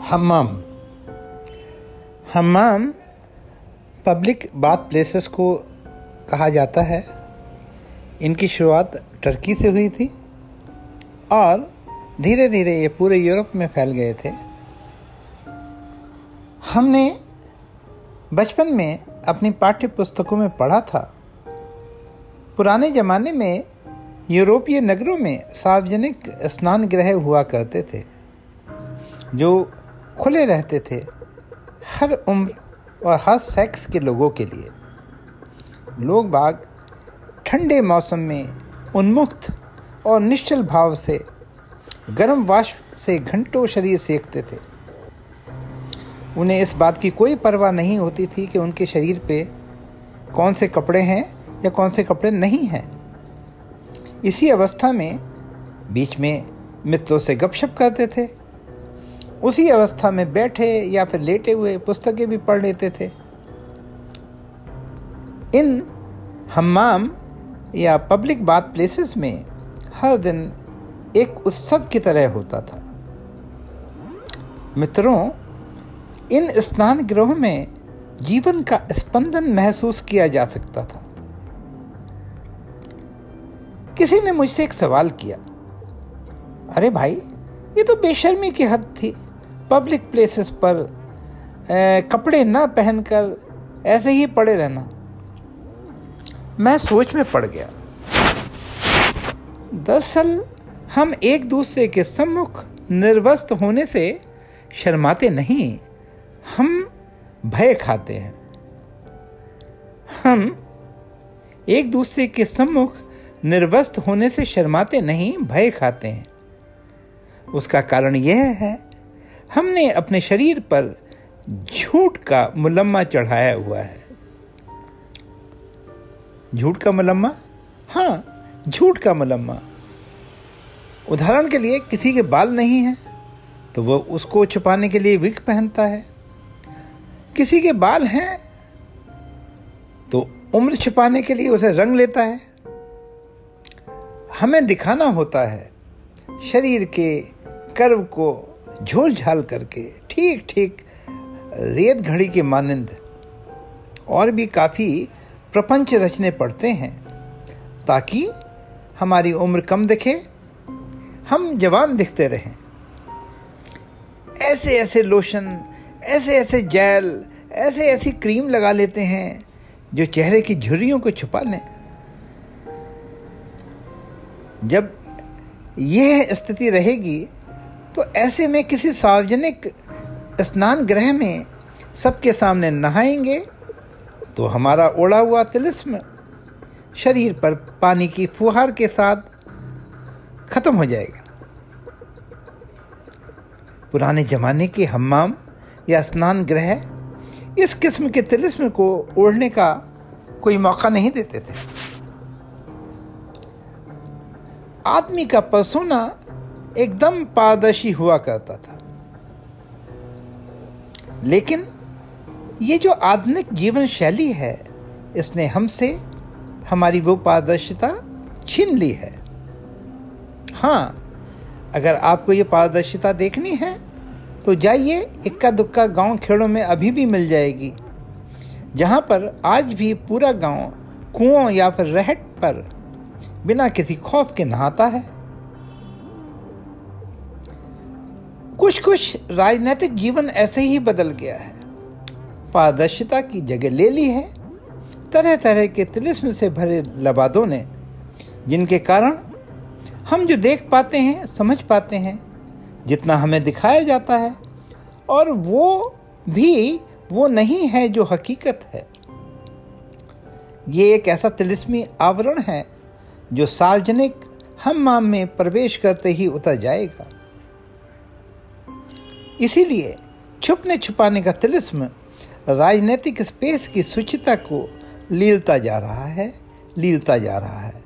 हम्माम हमाम public bath places को कहा जाता है। इनकी शुरुआत टर्की से हुई थी और धीरे धीरे ये पूरे यूरोप में फैल गए थे। हमने बचपन में अपनी पाठ्य पुस्तकों में पढ़ा था। पुराने ज़माने में यूरोपीय नगरों में सार्वजनिक स्नान गृह हुआ करते थे, जो खुले रहते थे, हर उम्र और हर सेक्स के लोगों के लिए। लोग बाग ठंडे मौसम में उन्मुक्त और निश्चल भाव से गर्म वाष्प से घंटों शरीर सेकते थे। उन्हें इस बात की कोई परवाह नहीं होती थी कि उनके शरीर पे कौन से कपड़े हैं या कौन से कपड़े नहीं हैं। इसी अवस्था में बीच में मित्रों से गपशप करते थे। उसी अवस्था में बैठे या फिर लेटे हुए पुस्तकें भी पढ़ लेते थे। इन हमाम या पब्लिक बाथ प्लेसेस में हर दिन एक उत्सव की तरह होता था। मित्रों, इन स्नान गृहों में जीवन का स्पंदन महसूस किया जा सकता था। किसी ने मुझसे एक सवाल किया, अरे भाई, ये तो बेशर्मी की हद थी। पब्लिक प्लेसेस पर ए, कपड़े ना पहनकर ऐसे ही पड़े रहना। मैं सोच में पड़ गया। दरअसल हम एक दूसरे के सम्मुख निर्वस्त होने से शर्माते नहीं हम भय खाते हैं। हम एक दूसरे के सम्मुख निर्वस्त होने से शर्माते नहीं भय खाते हैं। उसका कारण यह है हमने अपने शरीर पर झूठ का मुलम्मा चढ़ाया हुआ है। झूठ का मुलम्मा? हाँ झूठ का मुलम्मा। उदाहरण के लिए किसी के बाल नहीं हैं तो वह उसको छुपाने के लिए विक पहनता है। किसी के बाल हैं तो उम्र छुपाने के लिए उसे रंग लेता है। हमें दिखाना होता है, शरीर के कर्व को झोल झाल करके ठीक ठीक रेत घड़ी के मानंद। और भी काफ़ी प्रपंच रचने पड़ते हैं, ताकि हमारी उम्र कम दिखे, हम जवान दिखते रहें। ऐसे ऐसे लोशन ऐसे ऐसे जेल ऐसे ऐसी क्रीम लगा लेते हैं, जो चेहरे की झुर्रियों को छुपा लें। जब यह स्थिति रहेगी तो ऐसे में किसी सार्वजनिक स्नान गृह में सबके सामने नहाएँगे तो हमारा ओढ़ा हुआ तिलिस्म शरीर पर पानी की फुहार के साथ खत्म हो जाएगा। पुराने जमाने के हमाम या स्नान गृह इस किस्म के तिलिस्म को ओढ़ने का कोई मौका नहीं देते थे। आदमी का परसोना एकदम पारदर्शी हुआ करता था। लेकिन ये जो आधुनिक जीवन शैली है, इसने हमसे हमारी वो पारदर्शिता छीन ली है। हाँ अगर आपको ये पारदर्शिता देखनी है तो जाइए इक्का दुक्का गाँव खेड़ों में अभी भी मिल जाएगी, जहाँ पर आज भी पूरा गाँव कुओं या फिर रहट पर बिना किसी खौफ के नहाता है। कुछ कुछ राजनीतिक जीवन ऐसे ही बदल गया है। पारदर्शिता की जगह ले ली है। तरह तरह के तिलिस्म से भरे लबादों ने, जिनके कारण हम जो देख पाते हैं, समझ पाते हैं, जितना हमें दिखाया जाता है, और वो भी वो नहीं है जो हकीकत है। ये एक ऐसा तिलिस्मी आवरण है, जो सार्वजनिक हम्माम में प्रवेश करते ही उतर जाएगा। इसीलिए छुपने छुपाने का तिलिस्म राजनीतिक स्पेस की सुचिता को लीलता जा रहा है, लीलता जा रहा है।